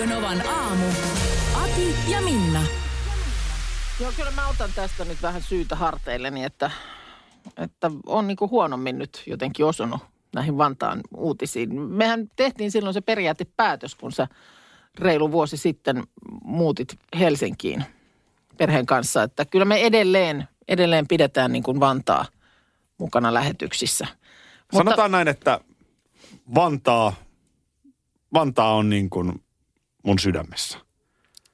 Radio Novan aamu. Ati ja Minna. Joo, kyllä mä otan tästä nyt vähän syytä harteilleni, että, että on niin kuin huonommin nyt jotenkin osunut näihin Vantaan uutisiin. Mehän tehtiin silloin se periaatepäätös, kun sä reilu vuosi sitten muutit Helsinkiin perheen kanssa, että kyllä me edelleen, edelleen pidetään niin kuin Vantaa mukana lähetyksissä. Sanotaan näin, että Vantaa, Vantaa on niin kuin mun sydämessä.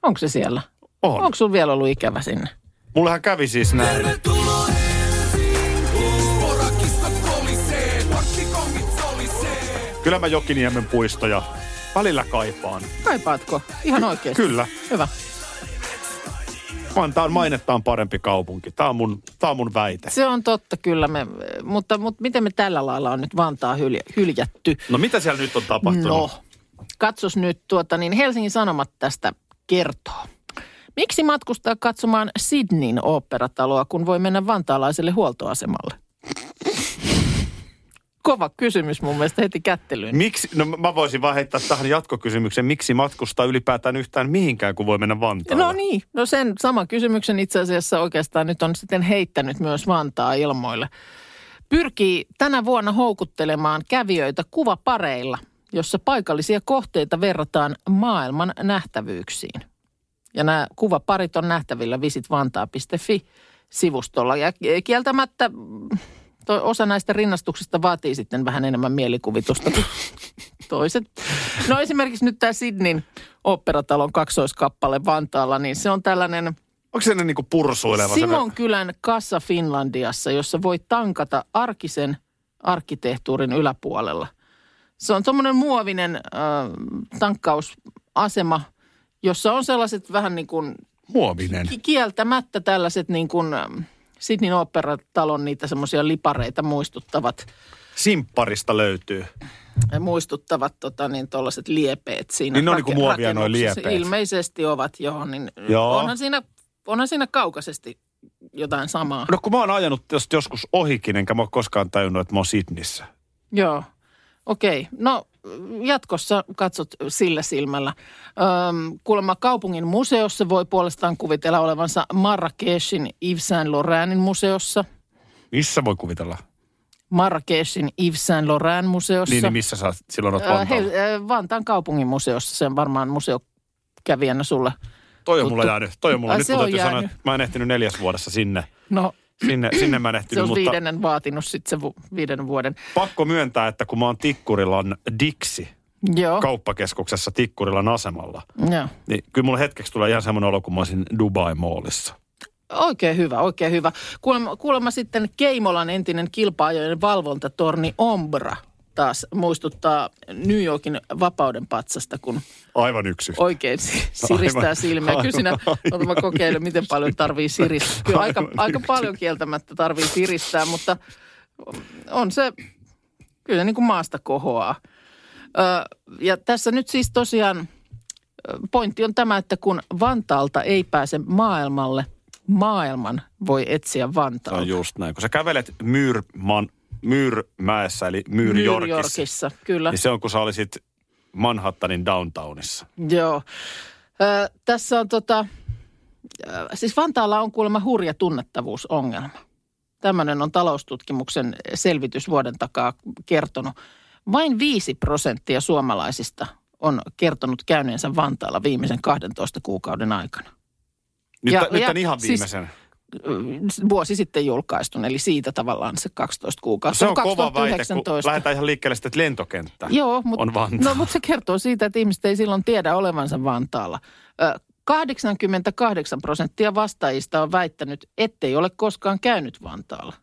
Onko se siellä? On. Onko sulla vielä ollut ikävä sinne? Mullehan kävi siis näin. Kyllä mä Jokiniemen puistoja välillä kaipaan. Kaipaatko? Ihan oikeasti? Kyllä. Hyvä. Vantaan mainettaan parempi kaupunki. Tämä on mun, tää on mun väite. Se on totta kyllä, me, mutta, mutta miten me tällä lailla on nyt Vantaa hyljä, hyljätty? No mitä siellä nyt on tapahtunut? No, katsos nyt tuota, niin Helsingin Sanomat tästä kertoo. Miksi matkustaa katsomaan Sydneyn oopperataloa, kun voi mennä vantaalaiselle huoltoasemalle? Kova kysymys mun mielestä heti kättelyyn. Miksi, no mä voisin vaan heittää tähän jatkokysymyksen, miksi matkustaa ylipäätään yhtään mihinkään, kun voi mennä Vantaalle? No niin, no sen saman kysymyksen itse asiassa oikeastaan nyt on sitten heittänyt myös Vantaa ilmoille. Pyrkii tänä vuonna houkuttelemaan kävijöitä kuvapareilla, jossa paikallisia kohteita verrataan maailman nähtävyyksiin. Ja nämä kuvaparit on nähtävillä visitvantaa.fi-sivustolla. Ja kieltämättä mm, to, osa näistä rinnastuksista vaatii sitten vähän enemmän mielikuvitusta kuin toiset. No esimerkiksi nyt tämä Sydneyn oopperatalon kaksoiskappale Vantaalla, niin se on tällainen Onko se niin kuin pursuileva? se- Simon kylän kassa Finlandiassa, jossa voi tankata arkisen arkkitehtuurin yläpuolella. Se on tuommoinen muovinen äh, tankkausasema, jossa on sellaiset vähän niin kuin Muovinen. ki- kieltämättä tällaiset niin kuin Sydneyn oopperatalon niitä semmoisia lipareita muistuttavat, Simpparista löytyy. muistuttavat tota niin tuollaiset liepeet siinä. Niin ne on niinku muovia noi rakennuksessa. liepeet. Ilmeisesti ovat, joo. Niin Joo. Onhan, siinä, onhan siinä kaukaisesti jotain samaa. No kun mä oon ajanut joskus ohikin, enkä mä ole koskaan tajunnut, että mä oon Sydneyssä. Joo, okei. No jatkossa katsot sillä silmällä. Öm, kuulemma kaupungin museossa voi puolestaan kuvitella olevansa Marrakeshin Yves Saint Laurentin museossa. Missä voi kuvitella? Marrakeshin Yves Saint Laurent museossa. Niin, niin missä sä silloin Vantaalla? Hel- ö, Vantaan kaupungin museossa. Se on varmaan museokävijänä sulle. Toi on mulla jäänyt. Toi on mulla. Ai, Nyt se on täytyy sanoa, jäänyt. että mä en ehtinyt neljäs vuodessa sinne. No, Sinne, sinne mä en se on mutta viidennen vaatinut sitten se viiden vuoden. pakko myöntää, että kun mä oon Tikkurilan Dixi Joo, kauppakeskuksessa Tikkurilan asemalla, joo. niin kyllä mulle hetkeksi tulee ihan semmoinen olo, kun mä olisin Dubai-moolissa. Oikein hyvä, oikein hyvä. Kuulemma, kuulemma sitten Keimolan entinen kilpaajojen valvontatorni Ombra taas muistuttaa New Yorkin vapauden patsasta, kun Aivan yksi. oikein si- siristää Aivan, silmiä. Kyllä siinä, aivan kokeilen, miten paljon tarvii siristää. Kyllä aika, Aivan aika yksi. paljon kieltämättä tarvii siristää, mutta on se kyllä niin kuin maasta kohoaa. Ö, ja tässä nyt siis tosiaan pointti on tämä, että kun Vantaalta ei pääse maailmalle, maailman voi etsiä Se on Vantaalta. just näin. Kun sä kävelet Myyrman, Myyrmäessä, eli Myyrjorkissa, kyllä. niin se on kun sä olisit Manhattanin downtownissa. Joo. Ö, tässä on tota, siis Vantaalla on kuulemma hurja tunnettavuusongelma. Tämmöinen on taloustutkimuksen selvitys vuoden takaa kertonut. Vain 5 prosenttia suomalaisista on kertonut käyneensä Vantaalla viimeisen 12 kuukauden aikana. Nyt, Ja- nyt ja on ihan siis- viimeisen. Vuosi sitten julkaistun, eli siitä tavallaan se 12 kuukautta. se on kova väite, kun 2019. lähdetään ihan liikkeelle sitten, että lentokenttä Joo, mutta on Vantaa. no, mut se kertoo siitä, että ihmiset ei silloin tiedä olevansa Vantaalla. Ö, 88 prosenttia vastaajista on väittänyt, ettei ole koskaan käynyt Vantaalla.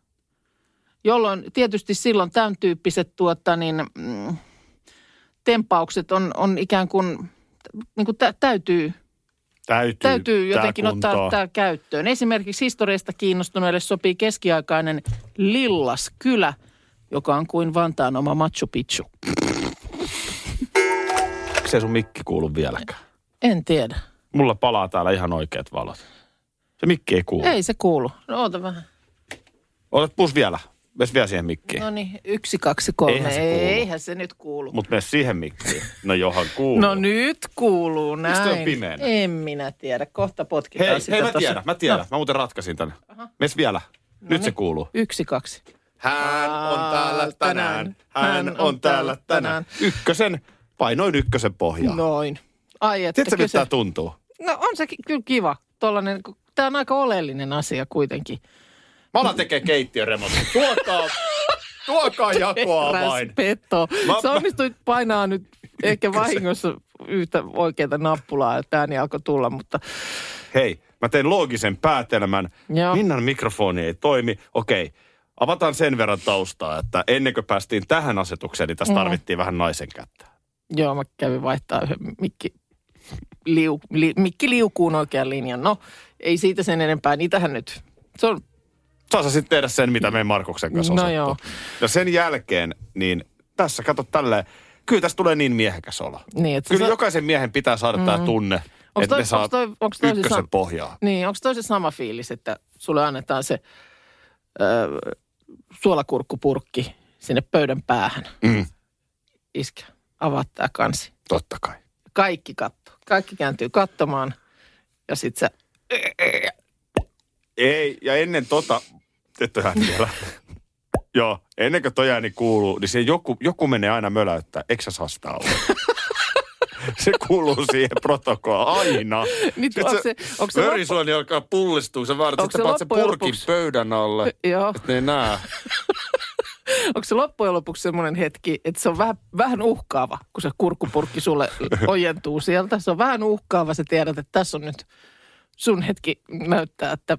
Jolloin tietysti silloin tämän tyyppiset tuota, niin, mm, tempaukset on, on ikään kuin niin kuin tä, täytyy, Täytyy, täytyy jotenkin ottaa tämä käyttöön. Esimerkiksi historiasta kiinnostuneille sopii keskiaikainen Lillaskylä, joka on kuin Vantaan oma Machu Picchu. Se sun mikki kuulu vieläkään? En tiedä. Mulla palaa täällä ihan oikeat valot. Se mikki ei kuulu. Ei se kuulu. No oota vähän. Otat pus vielä. Ves vielä siihen mikkiin. No niin, yksi, kaksi, kolme. Eihän se kuulu. Eihän se nyt kuulu. Mut mene siihen mikkiin. No johan kuuluu. No nyt kuuluu näin. Miksi toi on pimeänä? En minä tiedä. Kohta potkitaan Hei, sitä hei mä tossa. tiedän, mä tiedän. No, Mä muuten ratkaisin tänne. Mes vielä. Nyt se niin. kuuluu. yksi, kaksi. Hän on täällä tänään. Hän on täällä tänään. tänään. Ykkösen, painoin ykkösen pohjaa. No. Noin. Ai että Tiedätkö, kyllä miltä se- tämä tuntuu? No on se ky- kyllä kiva. Tollanen, tämä on aika oleellinen asia kuitenkin. Mä alan tekee keittiöremontin. Tuokaa, tuokaa jakoa vain. Petto. Mä- Sä onnistuit painaa nyt ehkä vahingossa yhtä oikeaa nappulaa, että ääni alkoi tulla, mutta Hei, mä tein loogisen päätelmän. Joo. Minnan mikrofoni ei toimi. Okei, avataan sen verran taustaa, että ennen kuin päästiin tähän asetukseen, niin tässä Mm. tarvittiin vähän naisen kättä. joo, mä kävin vaihtaa yhden mikki, liu, li, mikki liukuun oikean linjan. No, ei siitä sen enempää. Niitähän nyt, se on, sä sitten tehdä sen, mitä me Markuksen kanssa No osattu. joo. Ja sen jälkeen, niin tässä kato tälleen, kyllä tästä tulee niin miehekäs olo. niin, että Kyllä se, jokaisen miehen pitää saada mm. tämä tunne, Onks että toi- ne saa onks toi- onks toi se ykkösen sam- pohjaa. Niin, onko toi se sama fiilis, että sulle annetaan se ö, suolakurkkupurkki sinne pöydän päähän? Mm, Iskä, avaat tää kansi. totta kai. Kaikki katto. Kaikki kääntyy katsomaan. Ja sit sä, Ei, ja ennen tota, et ole vielä. Joo, ennen kuin toi ääni kuuluu, niin se joku, joku menee aina möläyttää. Eikö sä olla? se kuuluu siihen protokollaan aina. Sit onko se, onko se loppu, Verisuoni alkaa pullistua. Sä vaadit, Onko että se purkin lopuksi- pöydän alle. joo, Että ne ei näe. onko se loppujen lopuksi semmoinen hetki, että se on vähän, vähän uhkaava, kun se kurkkupurkki sulle ojentuu sieltä. Se on vähän uhkaava, sä tiedät, että tässä on nyt sun hetki näyttää, että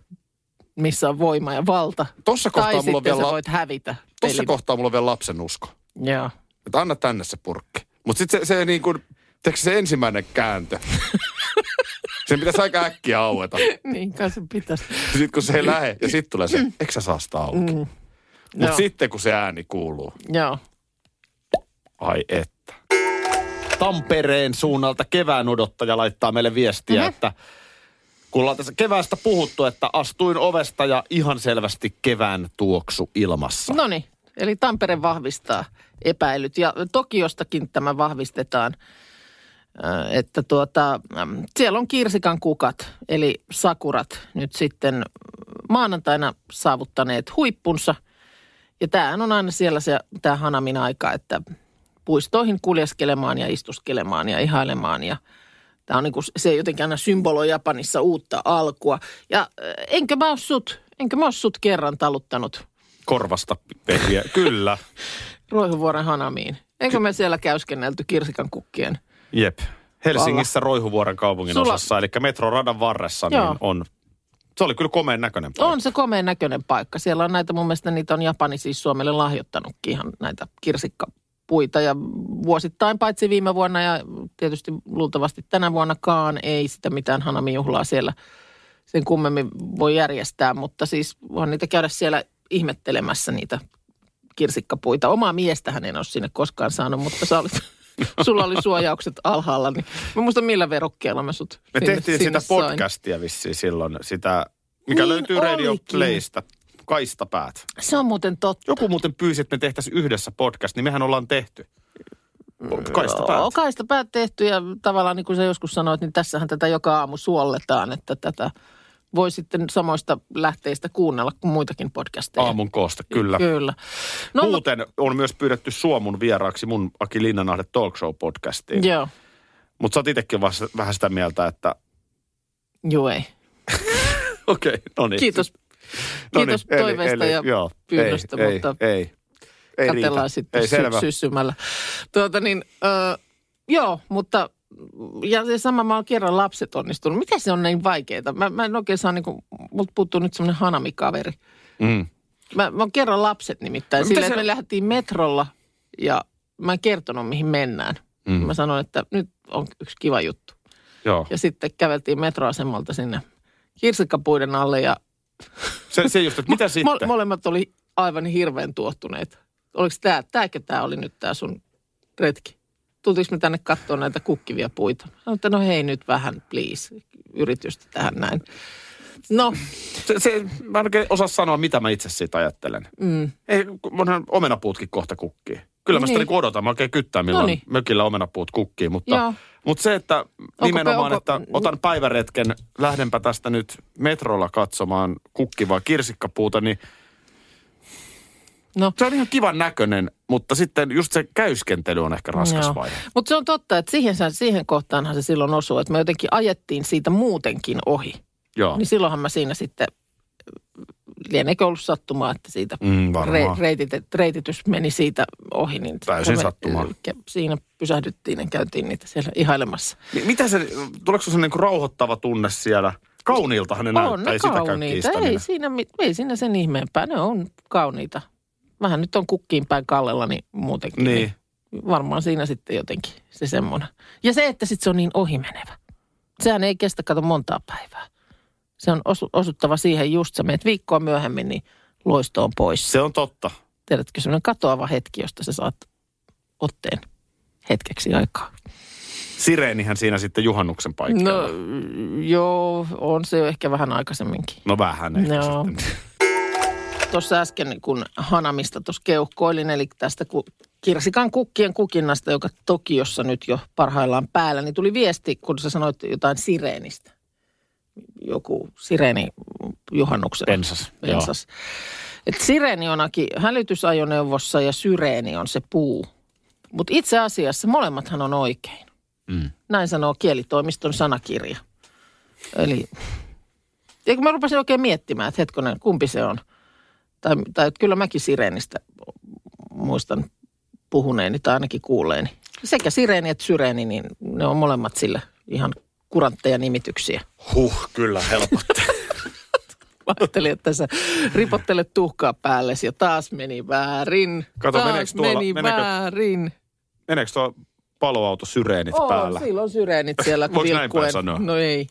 missä on voima ja valta. Tossa kohtaa Tai mulla on sitten vielä, sä voit hävitä. tossa peli- kohtaa mulla on vielä lapsen usko. Joo. Että anna tänne se purkki. Mutta sitten se, se niin kuin, se ensimmäinen kääntö? Sen pitäisi aika äkkiä aueta. Niin kai se pitäisi. Sitten kun se ei lähe, ja sitten tulee se, eikö sä saa sitä auki? Mm. Mutta sitten kun se ääni kuuluu, Joo. ai että. Tampereen suunnalta kevään odottaja laittaa meille viestiä, Mhm. että kun ollaan tässä keväästä puhuttu, että astuin ovesta ja ihan selvästi kevään tuoksu ilmassa. No niin, eli Tampere vahvistaa epäilyt. Ja Tokiostakin tämä vahvistetaan, äh, että tuota, siellä on kirsikan kukat, eli sakurat nyt sitten maanantaina saavuttaneet huippunsa. Ja tämähän on aina siellä se, tämä Hanamin aika, että puistoihin kuljeskelemaan ja istuskelemaan ja ihailemaan ja Tämä on niin kuin, se jotenkin aina symboloi Japanissa uutta alkua. Ja äh, enkä mä ole sut, enkä mä ole sut kerran taluttanut Korvasta pehviä. Kyllä. Roihuvuoren Hanamiin. Eikö me siellä käyskennelty kirsikan kukkien? Jep. Helsingissä Roihuvuoren kaupungin Sulla- osassa, eli metroradan varressa, Joo. niin on, se oli kyllä komeen näköinen paikka. On se komeen näköinen paikka. Siellä on näitä, mun mielestä niitä on Japani siis Suomelle lahjoittanutkin ihan näitä kirsikkapuita. Ja vuosittain, paitsi viime vuonna ja tietysti luultavasti tänä vuonnakaan, ei sitä mitään Hanami-juhlaa siellä sen kummemmin voi järjestää. Mutta siis voihan niitä käydä siellä ihmettelemässä niitä kirsikkapuita. Omaa miestähän en ole sinne koskaan saanut, mutta sä olit, sulla oli suojaukset alhaalla. Niin mä muistan millä verukkeella mä sut Me sinne- tehtiin sinne sitä sain. podcastia vissiin silloin, sitä, mikä Niin löytyy Radio olikin. Playsta, Kaistapäät. Se on muuten totta. Joku muuten pyysi, että me tehtäisiin yhdessä podcast, niin mehän ollaan tehty. Kaistapäät. Joo, kaista päät tehty ja tavallaan niin kuin sä joskus sanoit, niin tässähän tätä joka aamu suolletaan, että tätä voi sitten samoista lähteistä kuunnella kuin muitakin podcasteja. Aamun kooste, kyllä. Kyllä. No, mutta, Muuten on myös pyydetty Suomun vieraaksi mun Aki Linnanahde Talk Show podcastiin. joo, Mutta sä oot itsekin vähän sitä mieltä, että joo ei. okei, okay, no niin. Kiitos, kiitos eli- toiveesta eli- ja joo, pyynnöstä, ei, mutta ei, ei, ei katellaan riitä. sitten ei, sy- selvä. syssymällä. Tuota niin, ö, joo, mutta ja se sama mä oon kerran lapset onnistunut. Miten se on niin vaikeaa? Mä, mä en oikein saa niinku, multa puuttuu nyt semmoinen hanamikaveri. Mm. Mä, mä oon kerran lapset nimittäin. No Sillä, se- me lähdettiin metrolla ja mä en kertonut, mihin mennään. Mm. Mä sanoin, että nyt on yksi kiva juttu. Joo. Ja sitten käveltiin metroasemalta sinne kirsikkapuiden alle ja Se, se just, että mitä mo- sitten? molemmat oli aivan hirveän tuottuneita. Oliko tämä, tämäkö tämä oli nyt tämä sun retki? Tultiinko me tänne katsoa näitä kukkivia puita? Sanoin, että no hei nyt vähän, please, yritystä tähän näin. No, Se, se, mä en oikein osaa sanoa, mitä mä itse siitä ajattelen. mm, Ei, onhan omenapuutkin kohta kukkii. Kyllä mä sitä Niin. niin odotan. Mä oikein kyttää, milloin Noniin. mökillä omenapuut kukkii. Mutta, Joo. mutta se, että nimenomaan, onko- että otan päiväretken, lähdenpä tästä nyt metrolla katsomaan kukkivaa kirsikkapuuta, niin no. se on ihan kivan näköinen, mutta sitten just se käyskentely on ehkä raskas Joo. vaihe. Mutta se on totta, että siihen, siihen kohtaanhan se silloin osuu, että me jotenkin ajettiin siitä muutenkin ohi. Joo. Niin silloinhan mä siinä sitten, lieneekö ollut sattumaa, että siitä Mm, varmaan. reitit, reititys meni siitä ohi. Niin Täysin sattumaa. Siinä pysähdyttiin ja käytiin niitä siellä ihailemassa. Mi- Mitä se, tuleeko se niin rauhoittava tunne siellä? Kauniiltahan ne on näyttää, ne ei sitä käy kauniita, ei siinä, ei siinä sen ihmeempää, ne on kauniita. Vähän nyt on kukkiin päin kallella, niin muutenkin. Niin. varmaan siinä sitten jotenkin se semmoinen. Ja se, että sitten se on niin ohimenevä. Sehän ei kestä kato montaa päivää. Se on osu, osuttava siihen just, sä meet viikkoa myöhemmin, niin loisto on pois. Se on totta. Tiedätkö, semmoinen katoava hetki, josta sä saat otteen hetkeksi aikaa. Sireenihän siinä sitten juhannuksen paikalla. No joo, on se ehkä vähän aikaisemminkin. no vähän ehkä sitten. Tuossa äsken, kun Hanamista tuossa keuhkoilin, eli tästä ku, kirsikan kukkien kukinnasta, joka Tokiossa nyt jo parhaillaan päällä, niin tuli viesti, kun sä sanoit jotain sireenistä. Joku sireeni juhannuksena. Pensas, joo. Pensas. Et sireeni onakin hälytysajoneuvossa ja syreeni on se puu. Mutta itse asiassa molemmathan on oikein. Mm. Näin sanoo kielitoimiston sanakirja. Eli ja mä rupesin oikein miettimään, että hetkonen, kumpi se on. Tai, tai että kyllä mäkin sireenistä muistan puhuneeni tai ainakin kuulleeni. Sekä sireeni että syreeni, niin ne on molemmat sille ihan kurantteja nimityksiä. Huh, kyllä helpotti. Mä ajattelin, että sä ripottelet tuhkaa päällesi ja taas meni väärin. Kato, taas meneekö tuolla- meni meneekö- väärin. Meneekö tuo paloauto syreenit Oo, päällä? silloin syreenit siellä Voiko näin päin sanoa? No ei,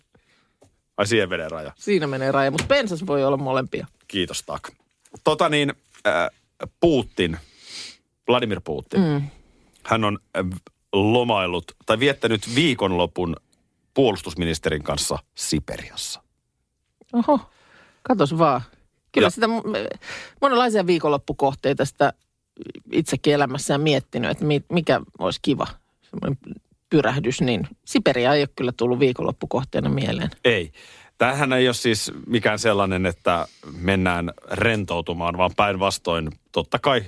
Ai siihen veden raja. siinä menee raja, mutta pensas voi olla molempia. Kiitos, Tak. Tota niin, äh, Putin, Vladimir Putin, mm. hän on äh, lomaillut tai viettänyt viikonlopun puolustusministerin kanssa Siperiassa. Oho, katos vaan. Kyllä Ja- sitä monenlaisia viikonloppukohteita sitä itsekin elämässään miettinyt, että mi- mikä olisi kiva semmoinen pyrähdys, niin Siperia ei ole kyllä tullut viikonloppukohteena mieleen. Ei. Tämähän ei ole siis mikään sellainen, että mennään rentoutumaan, vaan päinvastoin totta kai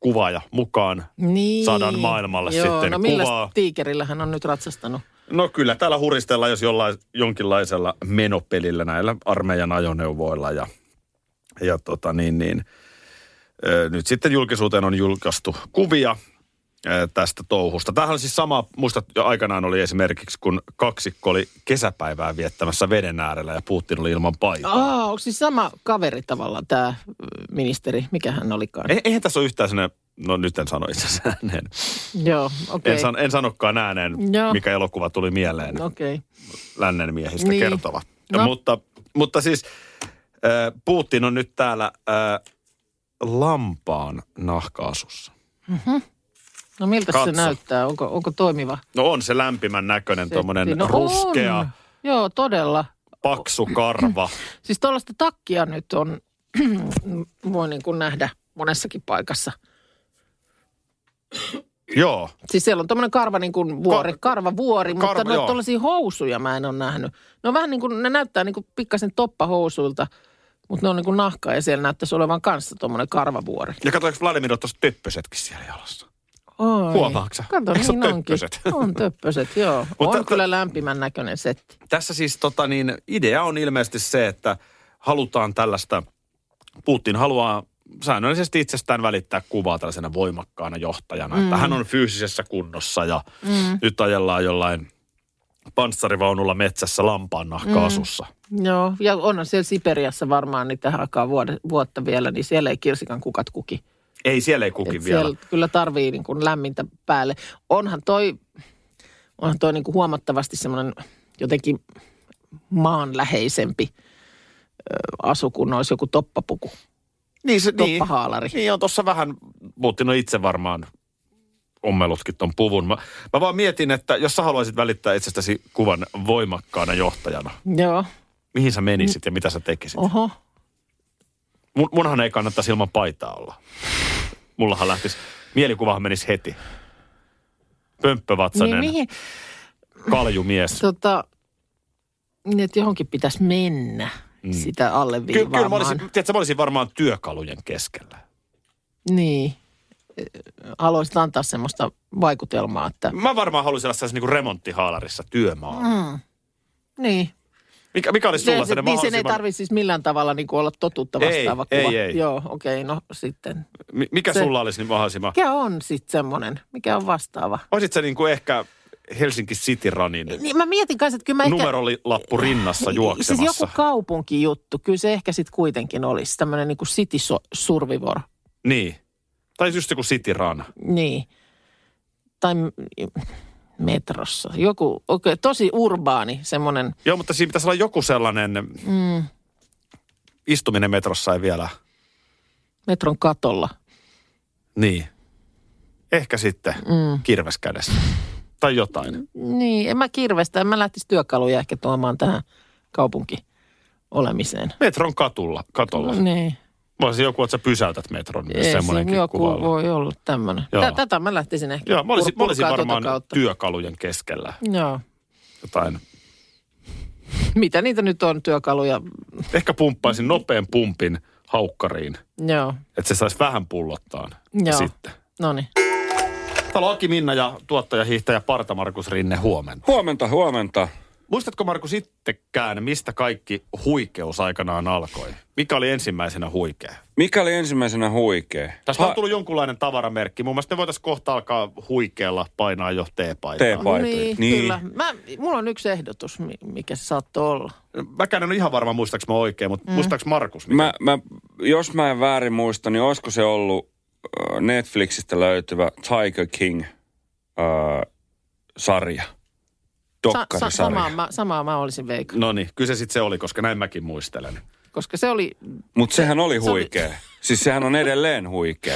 kuvaaja mukaan. Niin. Saadaan maailmalle Joo, sitten no kuvaa. tiikerillä hän on nyt ratsastanut? No kyllä, täällä huristellaan jos jollain, jonkinlaisella menopelillä näillä armeijan ajoneuvoilla ja, ja tota niin, niin, nyt sitten julkisuuteen on julkaistu kuvia tästä touhusta. Tämähän on siis sama, muistat jo aikanaan oli esimerkiksi, kun kaksikko oli kesäpäivää viettämässä veden äärellä ja Putin oli ilman paitaa. Aa, onko siis sama kaveri tavallaan tämä ministeri, mikä hän olikaan? E- eihän tässä ole yhtään sellainen, no nyt en sano itse asiassa ääneen. Joo, okei. En, san, en sanokaan ääneen, Joo. mikä elokuva tuli mieleen. Okei. lännen miehistä Niin. kertova. No. Mutta, mutta siis äh, Putin on nyt täällä äh, lampaan nahkaasussa. No miltä se Katso. näyttää? Onko, onko toimiva? No on se lämpimän näköinen, tuommoinen no ruskea, On. Joo, todella. paksu karva. Siis tuollaista takkia nyt on, voi niin kuin nähdä monessakin paikassa. Joo, Siis siellä on tuommoinen karva niin kuin vuori, Ka- karva vuori, mutta karva, no, joo. tuollaisia housuja mä en ole nähnyt. Ne on vähän niin kuin, ne näyttää niin kuin pikkasen toppahousuilta, mutta ne on niin kuin nahkaa ja siellä näyttäisi olevan kanssa tuommoinen karvavuori. ja katsoinko Vladimir tuossa töppösetkin siellä jalassa? Oi. Huomaatko? Kato, Eikö niin onkin. töppöset? On töppöset, joo. Mutta on t- kyllä lämpimän näköinen setti. Tässä siis tota niin, idea on ilmeisesti se, että halutaan tällaista, Putin haluaa säännöllisesti itsestään välittää kuvaa tällaisena voimakkaana johtajana, mm. että hän on fyysisessä kunnossa ja mm. nyt ajellaan jollain panssarivaunulla metsässä lampaan nahkaasussa. Mm. Joo, ja onhan siellä Siperiassa varmaan tähän aikaan vuode, vuotta vielä, niin siellä ei kirsikan kukat kuki. Ei, siellä ei kukin Et vielä. Siellä kyllä tarvii niin kuin lämmintä päälle. Onhan toi, onhan toi niin kuin huomattavasti semmoinen jotenkin maanläheisempi asu, kun olisi joku toppapuku. Niin, se, Toppahaalari. Niin, niin on tuossa vähän, muutin no itse varmaan ommelutkin ton puvun. Mä, mä vaan mietin, että jos sä haluaisit välittää itsestäsi kuvan voimakkaana johtajana, Joo, mihin sä menisit ja mitä sä tekisit? oho. Mun, munhan ei kannattaisi ilman paitaa olla. Mullahan lähtisi, mielikuvahan menisi heti. Pömppävatsainen, Niin mihin, kaljumies. tota, niin että johonkin pitäisi mennä mm. sitä Ky- alleviivaamaan. kyllä mä olisin, tiedätkö, mä olisin varmaan työkalujen keskellä. Niin. Haluaisit antaa semmoista vaikutelmaa, että Mä varmaan haluaisin olla sellaisessa niin remonttihaalarissa työmaa. Mm. niin. Mikä, mikä olisi sulla Se, se, sellainen niin sen ei tarvitse siis millään tavalla niin olla totuutta Ei, vastaava ei, kuva. ei. Joo, okei, okay, no sitten. Mi- Mikä se- sulla olisi niin mahdollisimman... Mikä on sitten semmoinen? Mikä on vastaava? Olisit sä niin kuin ehkä Helsinki City Runin Niin mä mietin kanssa, että kyllä mä ehkä... numerolappu rinnassa juoksemassa? Siis joku kaupunkijuttu, kyllä se ehkä sitten kuitenkin olisi tämmöinen niin kuin city survivor. Niin. Tai just joku City Run. Niin. Tai metrossa. Joku, okei, tosi urbaani semmoinen. Joo, mutta siinä pitäisi olla joku sellainen... Mm. Istuminen metrossa ei vielä... metron katolla. Niin. Ehkä sitten mm. kirves kädessä. Tai jotain. Niin, en mä kirvestä, en mä lähtisi työkaluja ehkä tuomaan tähän kaupunki olemiseen. Metron katulla, katolla. Niin. Mä olisin joku, että sä pysäytät metron. Niin Ei, semmoinenkin joku kuva olla. voi olla tämmöinen. Tätä mä lähtisin ehkä Joo, mä olisin, mä olisin varmaan kautta. työkalujen keskellä. Joo. Jotain. Mitä niitä nyt on työkaluja? Ehkä pumppaisin nopean pumpin haukkariin, Joo. että se saisi vähän pullottaan. Joo. Sitten. No niin. Täällä on Aki Minna ja tuottaja, hiihtäjä Parta Markus Rinne huomenta. Huomenta, huomenta. Muistatko Markus itsekään, mistä kaikki huikeus aikanaan alkoi? Mikä oli ensimmäisenä huikea? Mikä oli ensimmäisenä huikea? Tästä on tullut jonkunlainen tavaramerkki. Mun mielestä me voitaisiin kohta alkaa huikealla painaa jo teepaitaa. Teepaitoja. Niin, Niin. kyllä. Mä, mulla on yksi ehdotus, mi- mikä se saattoi olla. Mäkään en ole ihan varma, muistaaks mä oikein, mutta mm. muistaaks Markus? mikä- Mä, mä, jos mä en väärin muista, niin olisiko se ollut Netflixistä löytyvä Tiger King äh, sarja. Dokkarisarja. samaa, mä, samaa mä olisin veikannut, No niin, kyllä se sitten se oli, koska näin mäkin muistelen. koska se oli... Mutta sehän oli se oli- huikea. Siis sehän on edelleen huikea.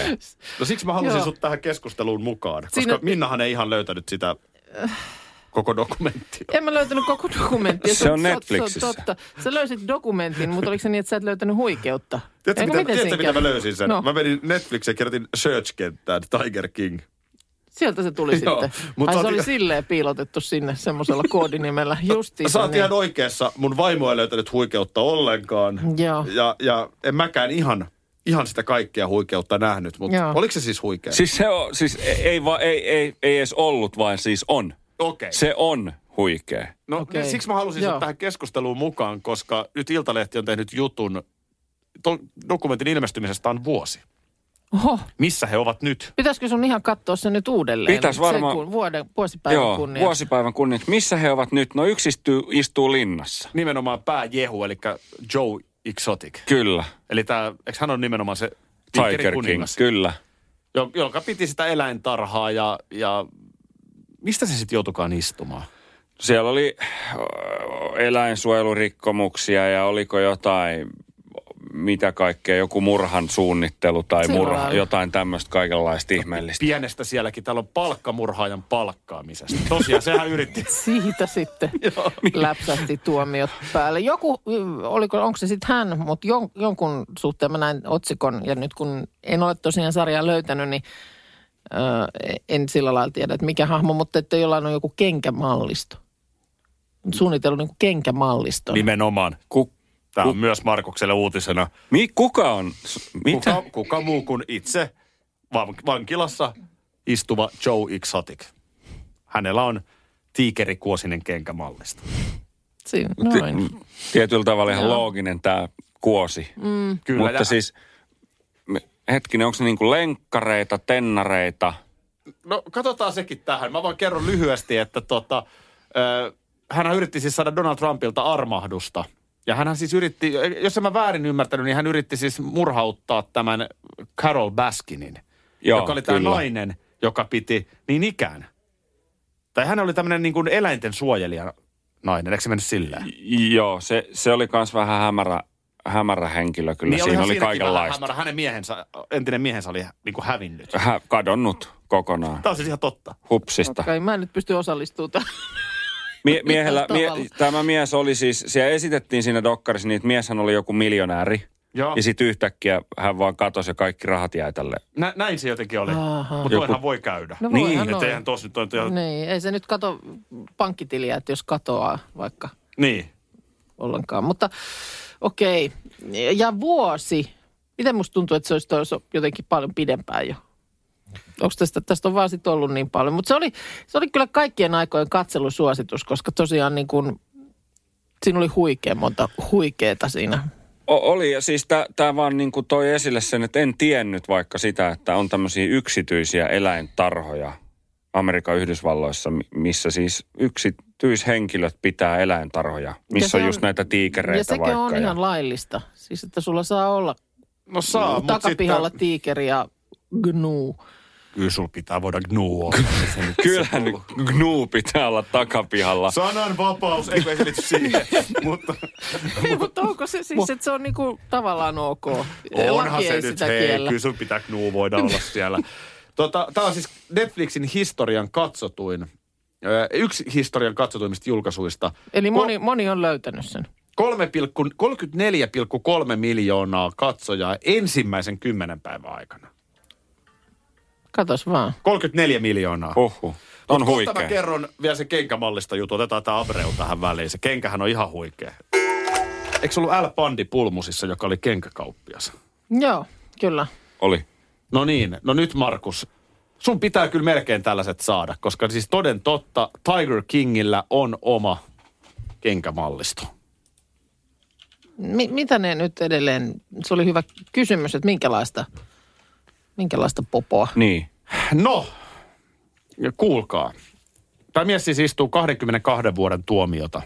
No siksi mä halusin Joo. sut tähän keskusteluun mukaan, koska Siinä- Minnahan ei ihan löytänyt sitä koko dokumenttia. En mä löytänyt koko dokumenttia. Se on Netflixissä. Se on totta. Sä löysit dokumentin, mutta oliko se niin, että sä et löytänyt huikeutta? Tiedätkö, mitä, miten tiedätkö mitä mä löysin sen? No, Mä menin Netflixiin ja kirjoitin search-kenttään Tiger King. sieltä se tuli Joo, sitten. mut Ai se oli silleen piilotettu sinne semmoisella koodinimellä. Justiin. Sä oot ihan oikeassa. Mun vaimo ei löytänyt huikeutta ollenkaan. Joo. Ja, ja en mäkään ihan, ihan sitä kaikkea huikeutta nähnyt, mutta Joo. oliko se siis huikea? Siis se on, siis ei, va, ei, ei, ei edes ollut, vaan siis on. Okei. Se on huikea. No okay. siksi mä halusin Joo. sut tähän keskusteluun mukaan, koska nyt Iltalehti on tehnyt jutun. To, dokumentin ilmestymisestä on vuosi. Oho, Missä he ovat nyt? pitäisikö sun ihan katsoa se nyt uudelleen? Pitäis varmaan- kun vuoden, vuosipäivän Joo, kunniaksi. vuosipäivän kunniaksi. Missä he ovat nyt? No yksi istuu, istuu linnassa. Nimenomaan pääjehu, eli Joe Exotic. Kyllä. Eli tää, eikö hän on nimenomaan se Tiger King, kuningas, kyllä. jo- joka piti sitä eläintarhaa ja, ja mistä se sitten joutukaan istumaan? Siellä oli ö, eläinsuojelurikkomuksia ja oliko jotain, mitä kaikkea, joku murhan suunnittelu tai murha, jotain tämmöistä kaikenlaista ihmeellistä. Pienestä sielläkin, täällä on palkkamurhaajan palkkaamisesta. Tosiaan sehän yritti. Siitä sitten läpsähti tuomiot päälle. Joku, oliko, onko se sitten hän, mutta jon, jonkun suhteen mä näin otsikon, ja nyt kun en ole tosiaan sarjaa löytänyt, niin en sillä lailla tiedä, että mikä hahmo, mutta että jollain on joku kenkämallisto. Suunnitellut niin kenkämallisto. Nimenomaan. Ku, Tämä on myös Markukselle uutisena. mi, kuka on? Mitä? Kuka, kuka muu kuin itse van- vankilassa istuva Joe Exotic. Hänellä on tiikerikuosinen kenkämallista. Siinä, Ti- noin. Tietyllä tavalla ihan looginen tämä kuosi. Mm. Kyllä, Mutta ja- siis, hetkinen, onko se niinku lenkkareita, tennareita? No katsotaan sekin tähän. Mä vaan kerron lyhyesti, että tota, hän yritti siis saada Donald Trumpilta armahdusta. Ja hän siis yritti, jos en mä väärin ymmärtänyt, niin hän yritti siis murhauttaa tämän Carol Baskinin, Joo, joka oli tämä kyllä. nainen, joka piti niin ikään Tai hän oli tämmöinen niin kuin eläinten suojelija nainen, eikö se mennyt silleen? Joo, se, se oli kans vähän hämärä, hämärä henkilö kyllä. Niin Siinä oli kaikenlaista. hämärä. Hänen miehensä, entinen miehensä oli niin kuin hävinnyt. Hä, kadonnut kokonaan. Tämä on siis ihan totta. Hupsista. Okei, mä en nyt pysty osallistumaan tähän. Mie- miehellä, mie- tämä mies oli siis, siellä esitettiin siinä dokkarissa niin, että mieshän oli joku miljonääri. Joo. Ja sitten yhtäkkiä hän vaan katosi ja kaikki rahat jäi tälle. Nä, näin se jotenkin oli. Mutta Joku- toihan voi käydä. No Niin, Että eihän tossa nyt ole... Niin, ei se nyt kato pankkitiliä, että jos katoaa vaikka Niin. ollenkaan. Mutta okei, ja vuosi. Miten musta tuntuu, että se olisi tois jotenkin paljon pidempään jo? Onko tästä, tästä on vaan sit ollut niin paljon. Mutta se oli, se oli kyllä kaikkien aikojen katselusuositus, koska tosiaan niin kuin, siinä oli huikea monta huikeeta siinä. O- oli, ja siis tämä vaan niin toi esille sen, että en tiennyt vaikka sitä, että on tämmöisiä yksityisiä eläintarhoja Amerikan Yhdysvalloissa, mi- missä siis yksityishenkilöt pitää eläintarhoja, missä on on- just näitä tiikereitä Ja sekin vaikka. on ja- ihan laillista. Siis että sulla saa olla No saa, takapihalla sitten... tiikeri ja gnuu. Kyllä sulla pitää voida gnuua. Kyllähän nyt gnu pitää olla takapihalla. Sanan vapaus, eikö ei se liity siihen. mutta Ei, mutta onko se siis, että se on niinku tavallaan ok? onhan Laki se ei nyt, sitä hei, kiellä. kyllä sun pitää gnuu voida olla siellä. Tota, Tämä on siis Netflixin historian katsotuin, yksi historian katsotuimmista julkaisuista. Eli moni, moni on löytänyt sen. 3,- 34,3 miljoonaa katsojaa ensimmäisen kymmenen päivän aikana. Katos vaan. 34 miljoonaa. Huhhuh. On Mut kohta mä huikea. kerron vielä se kenkämallista juttu. Otetaan tämä Abreu tähän väliin. Se kenkähän on ihan huikea. Eikö se ollut L. Pandi Pulmusissa, joka oli kenkäkauppias? Joo, kyllä. Oli. No niin, no nyt Markus, sun pitää kyllä melkein tällaiset saada, koska siis toden totta Tiger Kingillä on oma kenkämallisto. Mi- mitä ne nyt edelleen, se oli hyvä kysymys, että minkälaista, minkälaista popoa. Niin. No, kuulkaa. Tämä mies siis istuu 22 vuoden tuomiota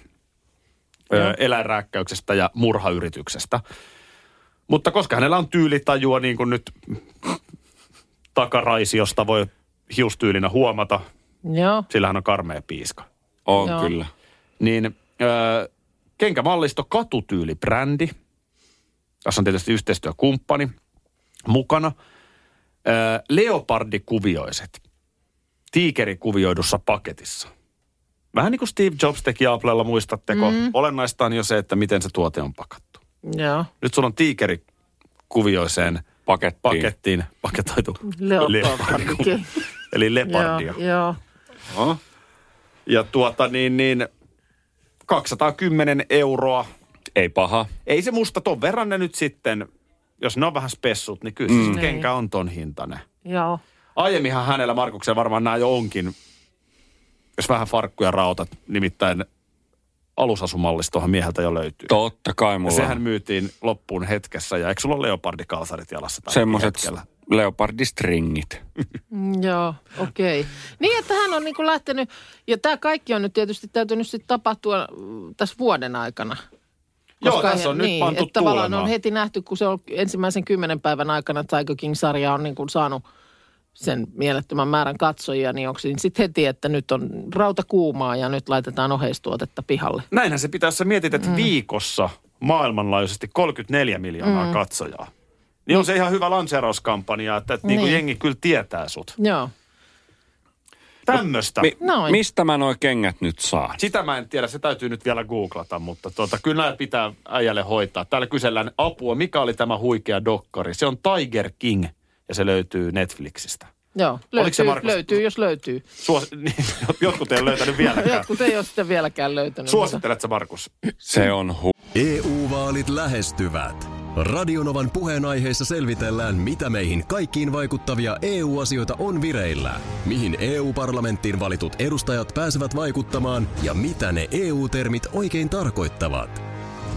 ö, eläinrääkkäyksestä ja murhayrityksestä. Mutta koska hänellä on tyylitajua, niin kuin nyt takaraisiosta voi hiustyylinä huomata, Joo, sillä hän on karmea piiska. On Joo. kyllä. Niin ö, kenkämallisto Katutyyli-brändi, tässä on tietysti yhteistyökumppani mukana. Ö, leopardikuvioiset, tiikerikuvioidussa paketissa. Vähän niin kuin Steve Jobs teki Applella, muistatteko? Mm. Olennaista on jo se, että miten se tuote on pakattu. joo. Nyt sulla on tiikerikuvioiseen Pakettiin. pakettiin paketoitu Leopardikin. Eli leopardia. joo, joo. Ja tuota niin, niin 210 euroa. Ei paha. Ei se musta ton verran ne nyt sitten, jos ne on vähän spessut, niin kyllä mm. Niin. kenkä on ton hintainen. joo. Aiemminhan hänellä Markuksella varmaan nämä jo onkin, jos vähän farkkuja rautat, nimittäin alusasumallistohan mieheltä jo löytyy. Totta kai Ja mulla sehän myytiin loppuun hetkessä, ja eikö sulla ole leopardikalsarit jalassa? tällä semmoiset hetkellä? leopardistringit. Mm, Joo, okei. Okay. Niin, että hän on niinku lähtenyt, ja tämä kaikki on nyt tietysti täytynyt sitten tapahtua mm, tässä vuoden aikana. Joo, tässä on nyt niin, pantu että tavallaan on heti nähty, kun se on ensimmäisen kymmenen päivän aikana Tiger King-sarja on niin kuin saanut sen mielettömän määrän katsojia, niin onko siinä sitten heti, että nyt on rauta kuumaa ja nyt laitetaan oheistuotetta pihalle. Näinhän se pitää, jos sä mietit, että mm. viikossa maailmanlaajuisesti 34 miljoonaa mm. katsojaa. Niin on se ihan hyvä lanseerauskampanja, että, että niin. Niin Niin. jengi kyllä tietää sut. Joo, Tämmöistä. Mi- Noin. mistä mä noi kengät nyt saan? Sitä mä en tiedä, se täytyy nyt vielä googlata, mutta tuota, kyllä nämä pitää äijälle hoitaa. Täällä kysellään apua, mikä oli tämä huikea dokkari. Se on Tiger King ja se löytyy Netflixistä. joo. Oliko se, Löytyy, Markus? löytyy, jos löytyy. Suos... niin, Jotkut ei ole löytänyt vieläkään. Jotkut ei ole sitä vieläkään löytänyt. Suositteletko Markus? Se on hu... EU-vaalit lähestyvät. Radionovan puheenaiheessa selvitellään, mitä meihin kaikkiin vaikuttavia EU-asioita on vireillä, mihin EU-parlamenttiin valitut edustajat pääsevät vaikuttamaan ja mitä ne EU-termit oikein tarkoittavat.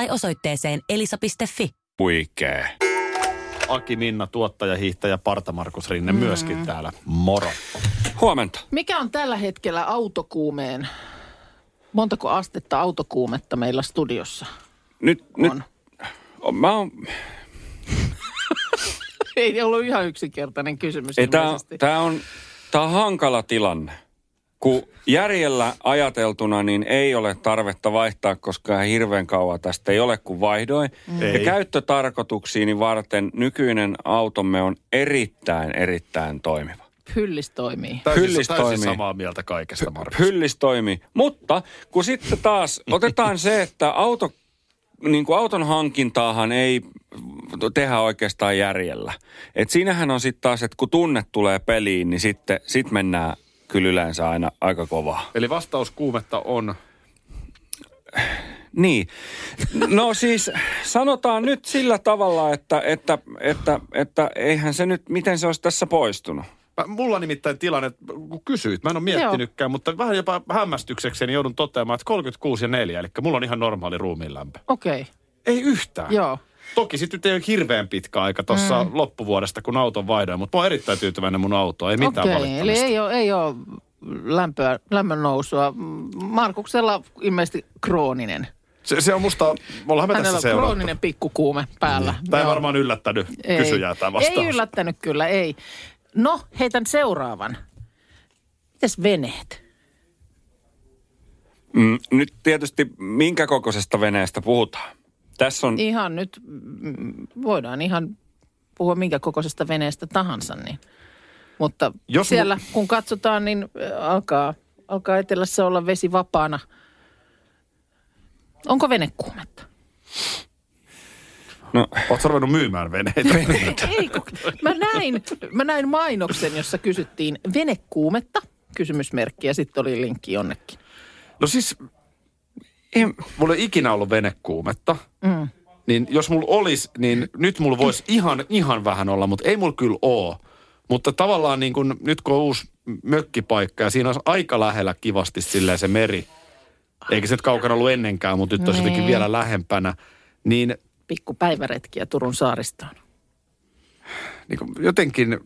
tai osoitteeseen elisa.fi. Huikee. Aki Minna, tuottaja, hiihtäjä, Parta Markus Rinne myöskin täällä. Moro. Huomenta. Mikä on tällä hetkellä autokuumeen? Montako astetta autokuumetta meillä studiossa? Nyt, nyt On. on. mä oon, Ei ollut ihan yksinkertainen kysymys ei, tää, ilmeisesti. tää on, tää on hankala tilanne. Kun järjellä ajateltuna, niin ei ole tarvetta vaihtaa, koska hirveän kauan tästä ei ole, kun vaihdoin. Mm. Ja Ei. käyttötarkoituksiini varten nykyinen automme on erittäin, erittäin toimiva. Hyllis toimii. Täysin, Hyllis täysin toimii. samaa mieltä kaikesta, Markus. Hyllis toimii. Mutta kun sitten taas otetaan se, että auto, niin kuin auton hankintaahan ei tehdä oikeastaan järjellä. Et siinähän on sitten taas, että kun tunne tulee peliin, niin sitten sit mennään kyllä yleensä aina aika kovaa. Eli vastaus kuumetta on... Niin. No siis sanotaan nyt sillä tavalla, että, että, että, että eihän se nyt, miten se olisi tässä poistunut. Mä, mulla nimittäin tilanne, kun kysyit, mä en ole miettinytkään, mutta vähän jopa hämmästyksekseni joudun toteamaan, että 36 ja 4, eli mulla on ihan normaali ruumiinlämpö. Okei, okay. Ei yhtään. joo. Toki sitten nyt ei ole hirveän pitkä aika tuossa mm. loppuvuodesta, kun auton vaihdoin, mutta mä oon erittäin tyytyväinen mun autoon, ei mitään Okei, okay, eli ei ole, ei ole lämpöä, lämmön nousua. Markuksella ilmeisesti krooninen. Se, se on musta, me ollaan me Hänellä tässä on seurattu. krooninen pikkukuume päällä. Tämä ei varmaan yllättänyt Ei. kysyjää tämä vastaus. Ei yllättänyt kyllä, ei. No, heitän seuraavan. Mitäs veneet? Mm, nyt tietysti minkä kokoisesta veneestä puhutaan? Tässä on, Ihan nyt, mm, voidaan ihan puhua minkä kokoisesta veneestä tahansa, niin. Mutta Jos Jos mu- siellä kun katsotaan, niin äh, alkaa, alkaa etelässä olla vesi vapaana. Onko venekuumetta? no, Oletko ruvennut myymään veneitä? Ei, kun mä näin, mä näin mainoksen, jossa kysyttiin venekuumetta, kysymysmerkki, ja sitten oli linkki jonnekin. No siis, ei, mulla ei ikinä ollut venekuumetta. Mm. Niin jos mulla olisi, niin nyt mulla voisi ihan, ihan vähän olla, mutta ei mulla kyllä oo. Mutta tavallaan niin kun, nyt kun on uusi mökkipaikka ja siinä on aika lähellä kivasti silleen se meri. Eikä se nyt kaukana ollut ennenkään, mutta nyt on Niin. jotenkin vielä lähempänä. Niin, Pikku päiväretkiä Turun saaristoon. niin kun jotenkin,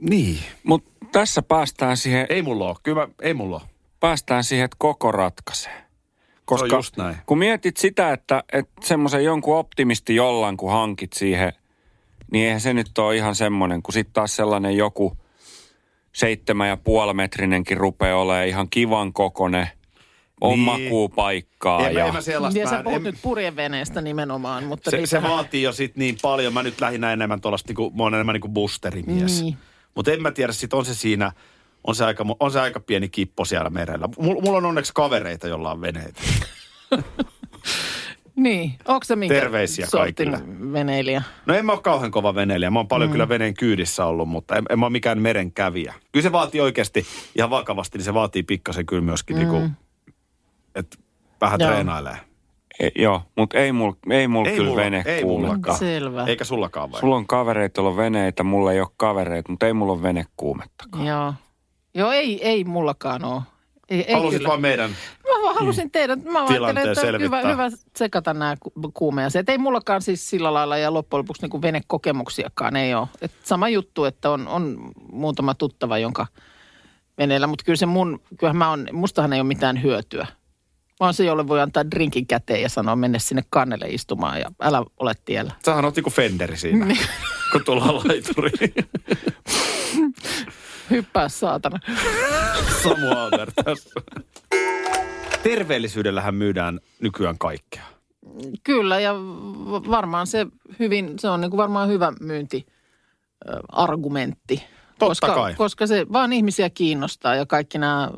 niin. mutta tässä päästään siihen, Ei mulla ole, kyllä mä, ei mulla ole. päästään siihen, että koko ratkaisee. Koska just näin. kun mietit sitä, että, että semmoisen jonkun optimisti jollan, kun hankit siihen, niin eihän se nyt ole ihan semmoinen, kun sitten taas sellainen joku seitsemän ja puoli metrinenkin rupeaa olemaan ihan kivan kokone, on Niin. makuupaikkaa En, mä- ja... en mä sellaista, Ja mä, sä puhut en, nyt purjeveneestä nimenomaan, mutta se, se niitähän- vaatii jo sit niin paljon. Mä nyt lähinnä enemmän tuollaista, niinku, mä oon enemmän niinku boosterimies. Niin. Mutta en mä tiedä, sit on se siinä, on se aika, on se aika pieni kippo siellä merellä. Mulla, mulla on onneksi kavereita, jolla on veneitä. Niin, onko se minkä Terveisiä kaikille. veneilijä? No en mä ole kauhean kova veneilijä. Mä oon paljon mm. kyllä veneen kyydissä ollut, mutta en, en mä ole mikään meren kävijä. Kyllä se vaatii oikeasti ihan vakavasti, niin se vaatii pikkasen kyllä myöskin, mm. niinku, että vähän Joo. treenailee. E, joo, mutta ei mulla ei mul Ei kyllä mulla- vene ei kuumetta. Selvä. Eikä sullakaan vai? Sulla on kavereita, joilla on veneitä, mulla ei ole kavereita, mutta ei mulla ole venekuumettakaan. Joo. Joo, ei, ei mullakaan ole. Ei, ei Halusit kyllä. vaan meidän Mä vaan halusin teidän, mä ajattelin, että on hyvä, selvittää. hyvä tsekata nämä ku- kuumeasiat. Ei mullakaan siis sillä lailla ja loppujen lopuksi niin venekokemuksiakaan ei ole. Et sama juttu, että on, on muutama tuttava, jonka veneellä, mutta kyllä se mun, kyllähän mä on, mustahan ei ole mitään hyötyä. Vaan se, jolle voi antaa drinkin käteen ja sanoa mennä sinne kannelle istumaan ja älä ole tiellä. Sähän oot niinku Fenderi siinä, kun tullaan laituriin. Hyppää saatana. Samu Aaber tässä. Terveellisyydellähän myydään nykyään kaikkea. Kyllä, ja varmaan se hyvin, se on niin kuin varmaan hyvä myyntiargumentti. koska, kai. Koska se vaan ihmisiä kiinnostaa ja kaikki nämä,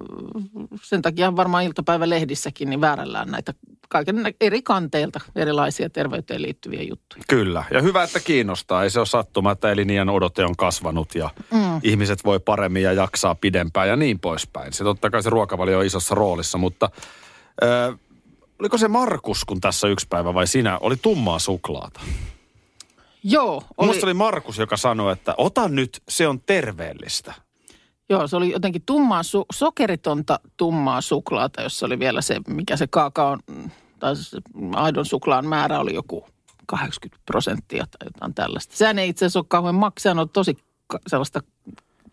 sen takia varmaan iltapäivälehdissäkin niin väärällään näitä kaiken eri kanteilta erilaisia terveyteen liittyviä juttuja. Kyllä. Ja hyvä, että kiinnostaa. Ei se ole sattuma, että eliniän odote on kasvanut ja mm. ihmiset voi paremmin ja jaksaa pidempään ja niin poispäin. Se totta kai se ruokavalio on isossa roolissa, mutta ö, oliko se Markus, kun tässä yksi päivä vai sinä, oli tummaa suklaata? Joo, Oli... oli, oli Markus, joka sanoi, että ota nyt, se on terveellistä. Joo, se oli jotenkin tummaa, su, sokeritonta tummaa suklaata, jossa oli vielä se, mikä se kaakaon, tai se aidon suklaan määrä oli joku 80 prosenttia tai jotain tällaista. Sehän ei itse asiassa ole kauhean maksaa, sehän on tosi ka- sellaista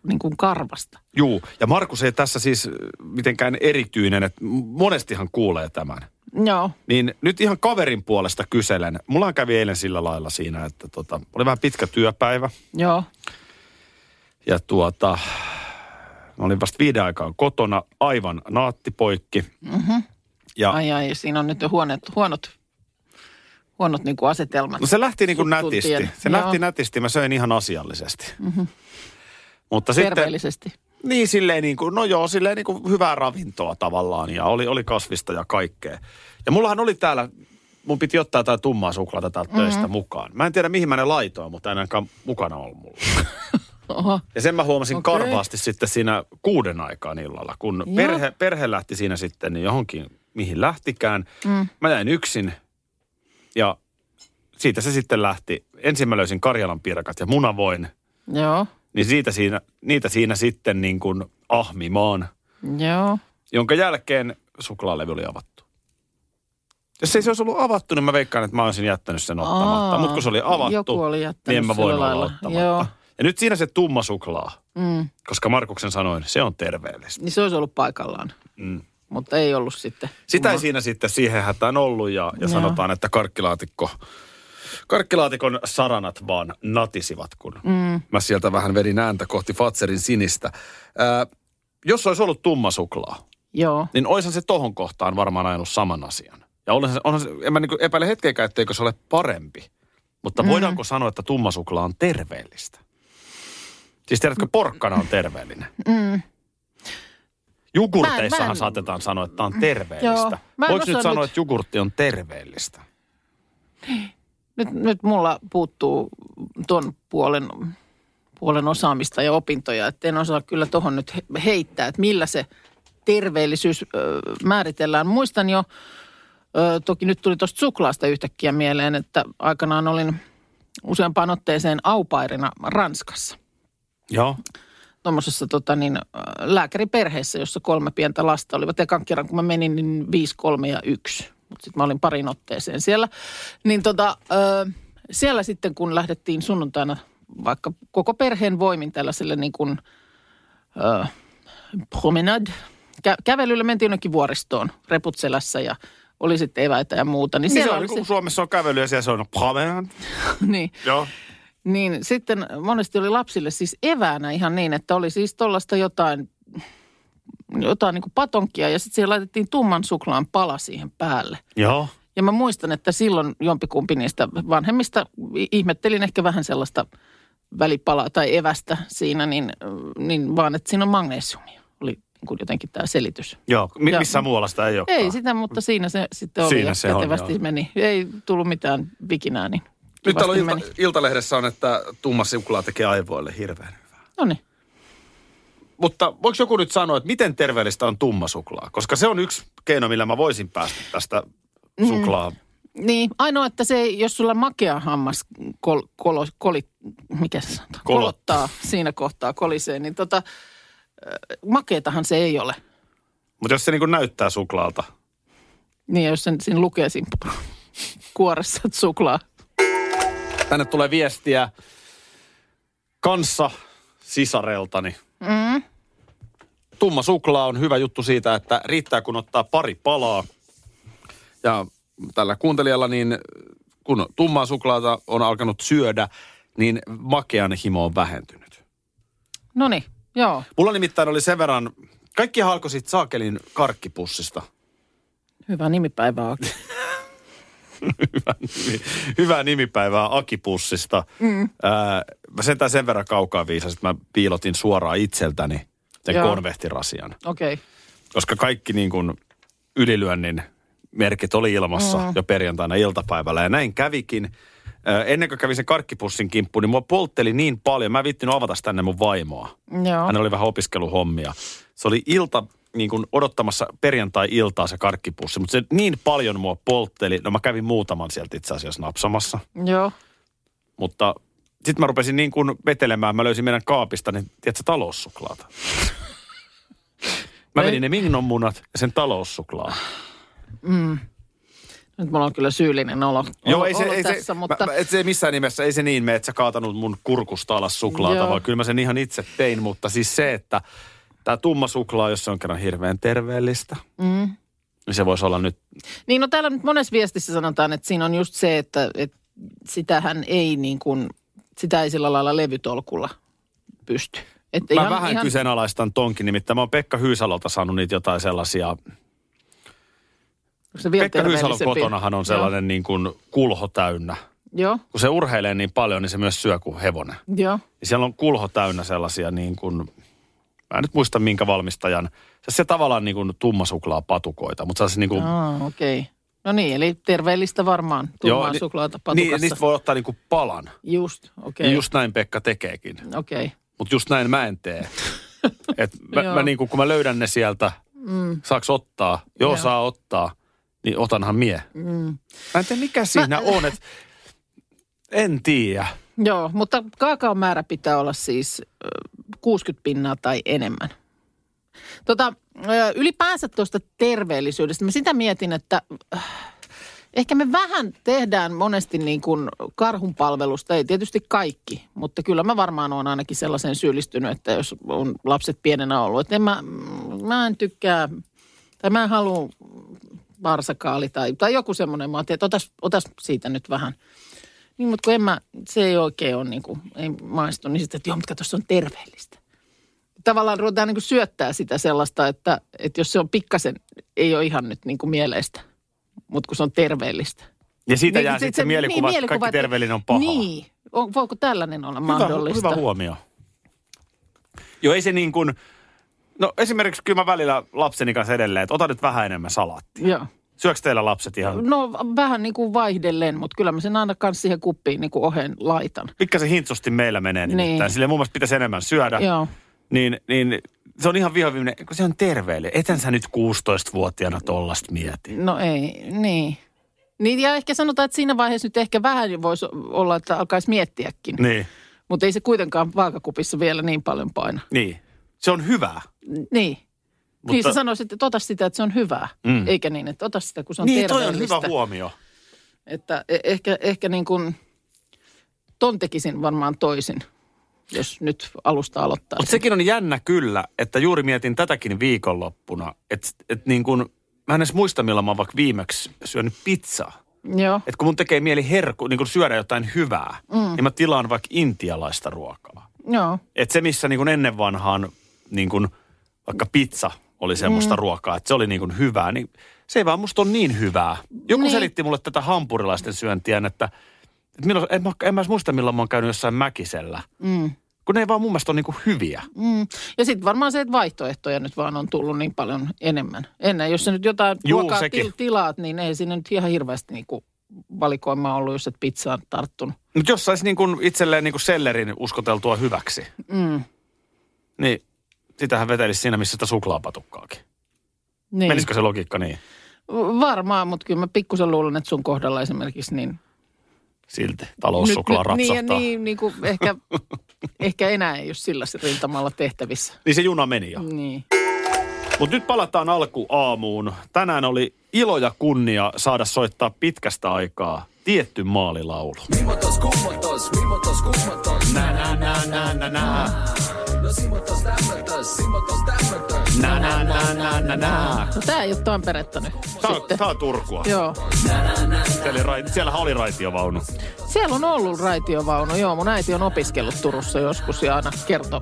niin kuin karvasta. Juu, ja Markus ei tässä siis mitenkään erityinen, että monestihan kuulee tämän. Joo, Niin nyt ihan kaverin puolesta kyselen. Mulla kävi eilen sillä lailla siinä, että tota, oli vähän pitkä työpäivä. joo, Ja tuota, mä olin vasta viiden aikaan kotona, aivan naattipoikki. Mm-hmm. Ja ai ai, siinä on nyt jo huonot, huonot, huonot niin kuin asetelmat. no se lähti niin kuin tuntien. nätisti. Se Joo. lähti nätisti, mä söin ihan asiallisesti. Mm-hmm. Mutta sitten, Terveellisesti. niin silleen niin kuin, no joo, silleen niin kuin hyvää ravintoa tavallaan ja oli, oli kasvista ja kaikkea. Ja mullahan oli täällä, mun piti ottaa jotain tummaa suklaata täältä mm-hmm. töistä mukaan. Mä en tiedä mihin mä ne laitoin, mutta en ainakaan mukana ollut mulla. Oho. Ja sen mä huomasin okay. karvaasti sitten siinä kuuden aikaan illalla, kun perhe, perhe lähti siinä sitten niin johonkin, mihin lähtikään. Mm. Mä jäin yksin ja siitä se sitten lähti. Ensin mä löysin Karjalan pirkat ja munavoin, Joo, niin siitä siinä, niitä siinä sitten niin kuin ahmimaan, joo. jonka jälkeen suklaalevy oli avattu. Jos ei se olisi ollut avattu, niin mä veikkaan, että mä olisin jättänyt sen ottamatta. Mutta kun se oli avattu, joku oli jättänyt niin en mä voinut olla ottamatta. Joo. Ja nyt siinä se tumma suklaa, Mm. koska Markuksen sanoin, se on terveellistä. Niin se olisi ollut paikallaan, Mm. mutta ei ollut sitten. Sitä ei siinä sitten siihen hätään ollut ja, ja sanotaan, että karkkilaatikko, karkkilaatikon saranat vaan natisivat, kun mm. mä sieltä vähän vedin ääntä kohti Fatserin sinistä. Ää, jos olisi ollut tumma suklaa, Joo, niin oishan se tohon kohtaan varmaan ajanut saman asian. Ja onhan se, onhan se, en mä niin epäile hetkeäkään, etteikö se ole parempi. Mutta mm. voidaanko sanoa, että tumma suklaa on terveellistä? Siis tiedätkö, porkkana on terveellinen. Mm. Jogurteissahan Mä en- saatetaan sanoa, että on terveellistä. Joo. Voiko nyt sanoa, nyt- että jogurtti on terveellistä? nyt, nyt mulla puuttuu ton puolen, puolen osaamista ja opintoja, että en osaa kyllä tuohon nyt he- heittää, että millä se terveellisyys ö, määritellään. Muistan jo, ö, toki nyt tuli tuosta suklaasta yhtäkkiä mieleen, että aikanaan olin useampaan otteeseen aupairina Ranskassa. Joo. tuommoisessa tota, niin, äh, lääkäriperheessä, jossa kolme pientä lasta olivat. Ekan kerran, kun mä menin, niin viisi, kolme ja yksi. Mutta sitten mä olin parin otteeseen siellä. Niin tota, ö, siellä sitten, kun lähdettiin sunnuntaina vaikka koko perheen voimin tällaiselle niin kuin, ö, promenade, kä- kävelyllä mentiin jonnekin vuoristoon, reput selässä ja oli sitten eväitä ja muuta. Niin Niin se on, oli niin kuin Suomessa on kävely ja siellä se on promenade. niin, Joo. Niin sitten monesti oli lapsille siis eväänä ihan niin, että oli siis tuollaista jotain, jotain niin patonkia ja sitten siihen laitettiin tumman suklaan pala siihen päälle. Joo. Ja mä muistan, että silloin jompikumpi niistä vanhemmista ihmettelin ehkä vähän sellaista välipalaa tai evästä siinä, niin, niin vaan, että siinä on magnesiumia. Oli kuin jotenkin tämä selitys. Joo. Mi- Ja- missä muualla sitä ei ole? Ei sitä, mutta siinä se sitten oli Siinä se on, joo. meni. Ei tullut mitään vikinää, niin Nyt täällä on ilta, Iltalehdessä on, että tumma suklaa tekee aivoille hirveän hyvää. No niin. Mutta voiko joku nyt sanoa, että miten terveellistä on tumma suklaa? Koska se on yksi keino, millä mä voisin päästä tästä suklaa. Niin, ainoa, että se jos sulla makea hammas kol, kolo, koli, mikä se sanotaan? Kolo. kolottaa siinä kohtaa kolisee, niin tota, makeetahan se ei ole. Mutta jos se niin näyttää suklaalta. Niin, jos sen siinä lukee siinä kuoressa suklaa. Tänne tulee viestiä kanssa sisareltani. Mm. Tumma suklaa on hyvä juttu siitä, että riittää kun ottaa pari palaa. Ja tällä kuuntelijalla, niin kun tummaa suklaata on alkanut syödä, niin makean himo on vähentynyt. No niin, joo. Mulla nimittäin oli sen verran, kaikki alkoi saakelin karkkipussista. Hyvä nimipäivä Aki. hyvä, nimi, hyvää nimipäivää Akipussista. Mm. Ää, mä sentään sen verran kaukaa viisasin, että mä piilotin suoraan itseltäni sen Joo. konvehtirasian. Okei. Okay. Koska kaikki niin kuin ylilyönnin merkit oli ilmassa mm. jo perjantaina iltapäivällä ja näin kävikin. Ö, Ennen kuin kävin sen karkkipussin kimppuun, niin mua poltteli niin paljon. Mä en viittinyt avata tänne mun vaimoa. Joo. Hän oli vähän opiskeluhommia. Se oli ilta niin kuin odottamassa perjantai-iltaa se karkkipussi, mutta se niin paljon mua poltteli. No mä kävin muutaman sieltä itse asiassa napsamassa, Joo. mutta sitten mä rupesin niin kuin vetelemään. Mä löysin meidän kaapista, niin tiedätkö, taloussuklaata. Mä vedin ne Mignon munat ja sen taloussuklaa. Nyt mulla on kyllä syyllinen olo, Joo, ei se, ei tässä, se, mutta... mä, et se missään nimessä, ei se niin mene, että sä kaatanut mun kurkusta alas suklaata, Joo. vaan kyllä mä sen ihan itse tein, mutta siis se, että tämä tumma suklaa, jos se on kerran hirveän terveellistä, Mm. niin se voisi olla nyt, Niin no täällä nyt monessa viestissä sanotaan, että siinä on just se, että, että sitähän ei niin kuin, sitä ei sillä lailla levytolkulla pysty. Että mä vähän ihan... kyseenalaistan tonkin, nimittäin mä oon Pekka Hyysalolta saanut niitä jotain sellaisia, se Pekka Hyysalon kotonahan on sellainen niin kuin kulho täynnä. Joo, Kun se urheilee niin paljon, niin se myös syö kuin hevonen. joo, Ja siellä on kulho täynnä sellaisia niin kuin, mä en nyt muista minkä valmistajan, se, se tavallaan niin kuin tumma patukoita, mutta sellaisia niin kuin, Aa, okei. Okay. No niin, eli terveellistä varmaan, tummaa ni- suklaata patukassa. Niin, niistä voi ottaa niin kuin palan. Just, okei. Okay. Ja just näin Pekka tekeekin. Okei. Okay. Mutta just näin mä en tee. Et mä, Joo. mä niin kuin, kun mä löydän ne sieltä, mm. saaks ottaa? Joo, Joo. saa ottaa. Niin otanhan mie. Mm. Mä en tiedä mikä siinä on, että en tiedä. Joo, mutta kaakaon määrä pitää olla siis 60 pinnaa tai enemmän. Tota, ylipäänsä tuosta terveellisyydestä, mä sitä mietin, että äh, ehkä me vähän tehdään monesti niin kuin karhunpalvelusta, ei tietysti kaikki, mutta kyllä mä varmaan olen ainakin sellaisen syyllistynyt, että jos on lapset pienenä ollut, että en mä, mä en tykkää, tai mä en halua varsakaali tai, tai joku semmoinen, mä otas, otas siitä nyt vähän. Niin, mutta kun en mä, se ei oikein ole niin kuin, ei maistu, niin sitten, että joo, mutta kato, se on terveellistä. Tavallaan ruvetaan niin kuin syöttää sitä sellaista, että, että jos se on pikkasen, ei ole ihan nyt niin kuin mieleistä, mutta kun se on terveellistä. Ja siitä Niin, jää sit sitten se, mielikuva, että kaikki että- terveellinen on pahaa. Niin, on, voiko tällainen olla Hyvä, mahdollista? hyvä huomio. Joo, ei se niin kuin, no esimerkiksi kyllä mä välillä lapseni kanssa edelleen, että ota nyt vähän enemmän salaattia. Joo. Syöks teillä lapset ihan, No vähän niin kuin vaihdellen, mutta kyllä mä sen aina kanssa siihen kuppiin niin kuin ohen laitan. pikkasen hintsusti meillä menee nimittäin. Niin. Sille mun mielestä pitäisi enemmän syödä. Joo. Niin, niin se on ihan vihoviiminen, kun se on terveellinen. Etän sä nyt 16-vuotiaana tollasta mieti. No ei, niin. Niin ja ehkä sanotaan, että siinä vaiheessa nyt ehkä vähän voisi olla, että alkaisi miettiäkin. Niin, Mutta ei se kuitenkaan vaakakupissa vielä niin paljon paina. niin. Se on hyvää. Niin. Mutta... Niin sä sanoisit, että ota sitä, että se on hyvää. Mm. Eikä niin, että ota sitä, kun se on niin, toi on terveellistä. hyvä huomio. Että e- ehkä, ehkä niin kuin ton tekisin varmaan toisin, jos nyt alusta aloittaa. Mutta sekin on jännä kyllä, että juuri mietin tätäkin viikonloppuna, että et niin kuin, mä en edes muista milloin mä oon vaikka viimeksi syönyt pizzaa. Joo, Että kun mun tekee mieli herku, niin kuin syödä jotain hyvää, mm. niin mä tilaan vaikka intialaista ruokaa. joo. Että se, missä niin kuin ennen vanhaan niin kuin vaikka pizza oli semmoista mm. ruokaa, että se oli niin kuin hyvää, niin se ei vaan musta ole niin hyvää. Joku Niin. selitti mulle tätä hampurilaisten syöntiä, että, että milloin, en, mä, en mä muista milloin mä oon käynyt jossain mäkisellä. Mm. Kun ne ei vaan mun mielestä ole niin kuin hyviä. Mm. Ja sitten varmaan se, että vaihtoehtoja nyt vaan on tullut niin paljon enemmän. Ennen, jos sä nyt jotain Juu, ruokaa til- tilaat, niin ei siinä nyt ihan hirveästi niinku valikoimaa ollut, jos et pizzaan tarttunut. Mutta jos saisi niin kuin itselleen niin kuin sellerin uskoteltua hyväksi, Mm. niin sitähän vetelisi siinä, missä sitä suklaapatukkaakin. Niin. Menisikö se logiikka niin? Varmaan, mutta kyllä mä pikkusen luulen, että sun kohdalla esimerkiksi niin... Silti taloussuklaa nyt, niin, rapsahtaa. ja niin, niin kuin ehkä, ehkä enää ei ole sillä rintamalla tehtävissä. niin se juna meni jo. Niin. Mutta nyt palataan alkuaamuun. Tänään oli ilo ja kunnia saada soittaa pitkästä aikaa tietty maalilaulu. Mimotos, kummotos, mimotos, kummotos. Nä, nä, nä, nä, nä, nä. No simotos, tämmötös, simotos, tämmötös. Nä, nä, nä, nä, nä, nä. No tää ei ole Tamperetta nyt Tää on, tää on Turkua. Joo. Siellä rai- siellähän oli raitiovaunu. Siellä on ollut raitiovaunu. Joo, mun äiti on opiskellut Turussa joskus ja aina kertoi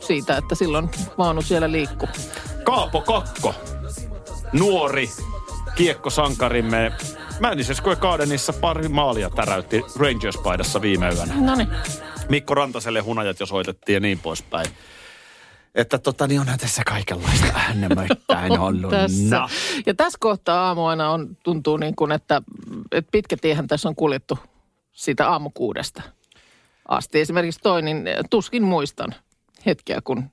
siitä, että silloin vaunu siellä liikkuu. Kaapo Kakko, nuori kiekkosankarimme. Madison Square Gardenissa pari maalia täräytti Rangers-paidassa viime yönä. No niin. Mikko Rantaselle hunajat jo soitettiin ja niin poispäin. Että tota, niin onhan tässä kaikenlaista äänenmöittäin ollut. tässä. No. Ja tässä kohtaa aamu aina on, tuntuu niin kuin, että, että pitkä tiehän tässä on kuljettu siitä aamukuudesta asti. Esimerkiksi toi, niin tuskin muistan hetkeä, kun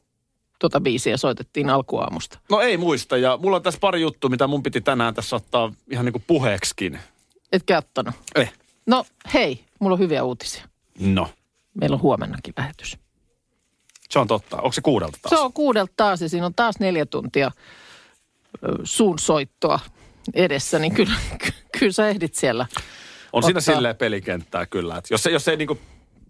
tuota biisiä soitettiin alkuaamusta. no ei muista. Ja mulla on tässä pari juttua, mitä mun piti tänään tässä ottaa ihan niin kuin puheeksikin. Etkä ottanut? Eh. No hei, mulla on hyviä uutisia. No, Meillä on huomennakin lähetys. se on totta. Onko se kuudelta taas? Se on kuudelta taas ja siinä on taas neljä tuntia suun soittoa edessä, niin kyllä, kyllä sä ehdit siellä. On siinä ottaa. silleen pelikenttää kyllä. Että jos, se, jos ei niin kuin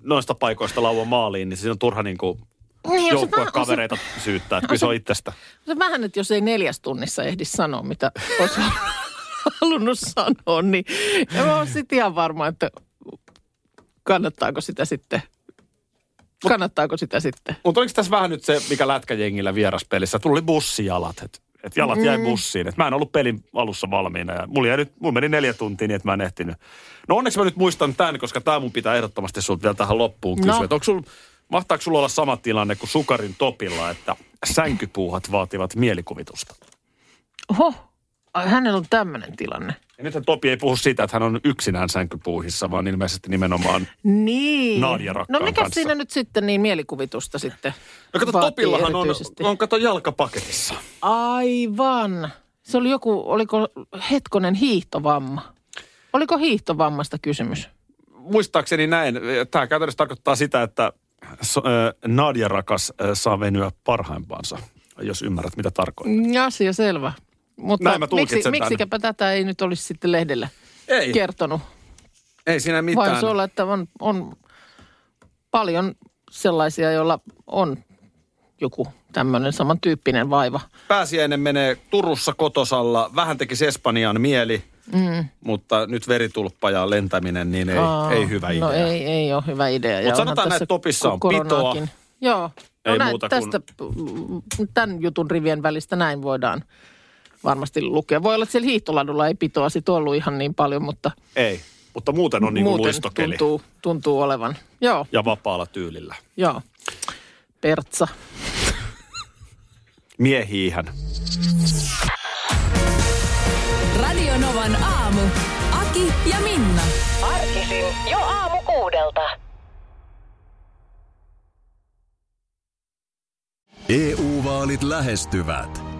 noista paikoista laua maaliin, niin siinä on turha niin kuin Niin, on se syyttää. Että kyllä se on itsestä. Se vähän, että jos ei neljäs tunnissa ehdi sanoa, mitä olisi halunnut sanoa, niin en ole sitten ihan varma, että kannattaako sitä sitten. Kannattaako sitä sitten? Mutta oliko tässä vähän nyt se, mikä lätkäjengillä vieraspelissä? Tuli bussijalat, että et jalat jäi bussiin. Et mä en ollut pelin alussa valmiina ja mulla, jäi nyt, mulla meni neljä tuntia niin, että mä en ehtinyt. No onneksi mä nyt muistan tämän, koska tämä mun pitää ehdottomasti sulta vielä tähän loppuun kysyä. No. No. Onko sul, mahtaako sulla olla sama tilanne kuin Sukarin topilla, että sänkypuuhat vaativat mielikuvitusta? Oho, ai, hänellä on tämmöinen tilanne. Ja nythän Topi ei puhu siitä, että hän on yksinään sänkypuuhissa, vaan ilmeisesti nimenomaan... Niin. Nadia No mikä kanssa. siinä nyt sitten niin mielikuvitusta sitten No kato, Topillahan on, on kato jalkapaketissa. Aivan. Se oli joku, oliko hetkonen hiihtovamma? Oliko hiihtovammasta kysymys? muistaakseni näin. Tämä käytännössä tarkoittaa sitä, että Nadia rakas saa venyä parhaimpaansa, jos ymmärrät mitä tarkoittaa. Mm, Asia selvä. Mutta Näin mä miksi, tämän. miksikäpä tätä ei nyt olisi sitten lehdelle Ei, kertonut? ei siinä Vai mitään. se olla, että on, on paljon sellaisia, joilla on joku tämmöinen samantyyppinen vaiva. Pääsiäinen menee Turussa kotosalla. Vähän tekisi Espanjaan mieli, mm. mutta nyt veritulppa ja lentäminen, niin ei, Aa, ei hyvä idea. No ei, ei ole hyvä idea. Ja Mut onhan sanotaan, että Topissa on koronaakin. pitoa. Joo. No Ei näin, muuta kuin- tästä, tämän jutun rivien välistä näin voidaan varmasti lukea. Voi olla, että siellä hiihtoladulla ei pitoa sit ollut ihan niin paljon, mutta Ei, mutta muuten on niin kuin muuten luistokeli tuntuu, tuntuu olevan. Joo, ja vapaalla tyylillä. joo. Pertsa. Miehiihän. Radio Novan aamu. Aki ja Minna. Arkisin jo aamu kuudelta. EU-vaalit lähestyvät.